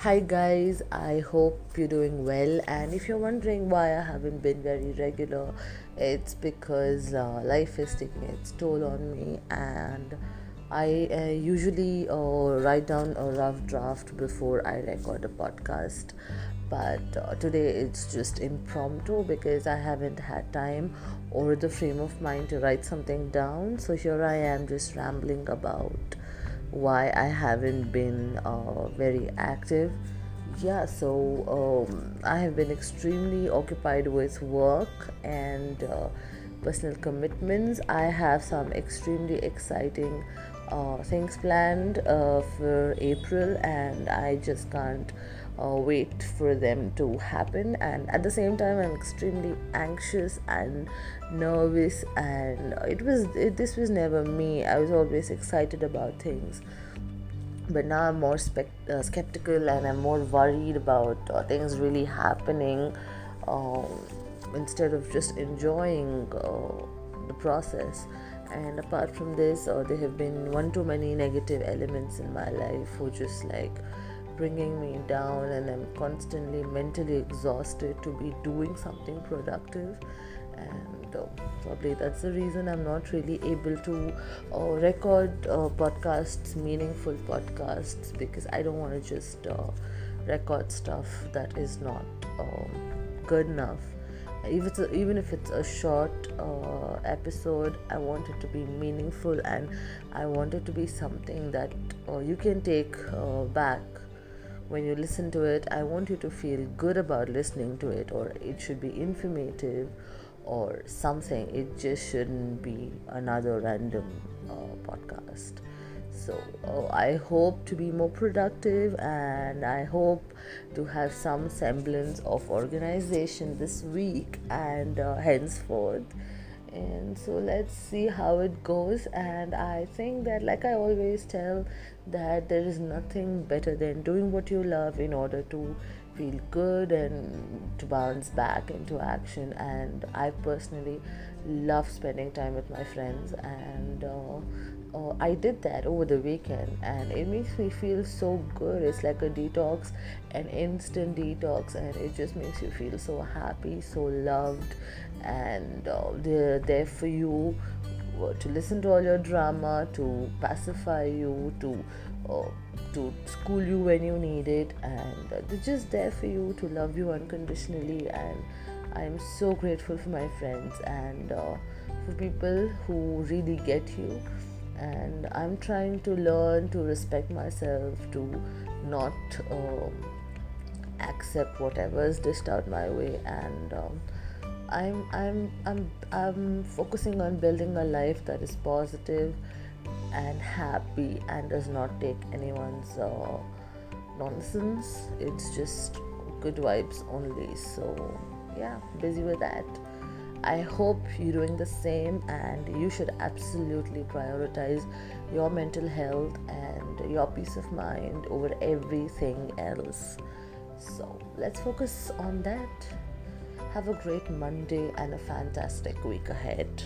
Hi guys, I hope you're doing well. And if you're wondering why I haven't been very regular, it's because uh, life is taking its toll on me, and I uh, usually uh, write down a rough draft before I record a podcast. But uh, today it's just impromptu because I haven't had time or the frame of mind to write something down. So here I am just rambling about why I haven't been uh, very active. Yeah, so um, I have been extremely occupied with work and uh, personal commitments. I have some extremely exciting uh, things planned uh, for April, and I just can't uh, wait for them to happen. And at the same time, I'm extremely anxious and nervous. And it was it, this was never me. I was always excited about things, but now I'm more uh, skeptical and I'm more worried about uh, things really happening. Um, instead of just enjoying uh, the process and apart from this uh, there have been one too many negative elements in my life who just like bringing me down and i'm constantly mentally exhausted to be doing something productive. And uh, probably that's the reason i'm not really able to uh, record uh, podcasts meaningful podcasts because i don't want to just record stuff that is not um, good enough if it's a, even if it's a short uh, episode i want it to be meaningful and i want it to be something that uh, you can take uh, back when you listen to it. I want you to feel good about listening to it or it should be informative or something it just shouldn't be another random uh, podcast so uh, I hope to be more productive and I hope to have some semblance of organization this week and uh, henceforth. And so let's see how it goes. And I think that, like I always tell, that there is nothing better than doing what you love in order to feel good and to bounce back into action. And I personally love spending time with my friends and. Uh, uh, I did that over the weekend and it makes me feel so good. It's like a detox, an instant detox, and it just makes you feel so happy, so loved, and uh, they're there for you to listen to all your drama, to pacify you, to uh, to school you when you need it, and they're just there for you to love you unconditionally. And I'm so grateful for my friends and uh, for people who really get you and i'm trying to learn to respect myself to not um, accept whatever is dished out my way and um, I'm, I'm i'm i'm focusing on building a life that is positive and happy and does not take anyone's uh, nonsense it's just good vibes only so yeah busy with that I hope you're doing the same, and you should absolutely prioritize your mental health and your peace of mind over everything else. So, let's focus on that. Have a great Monday and a fantastic week ahead.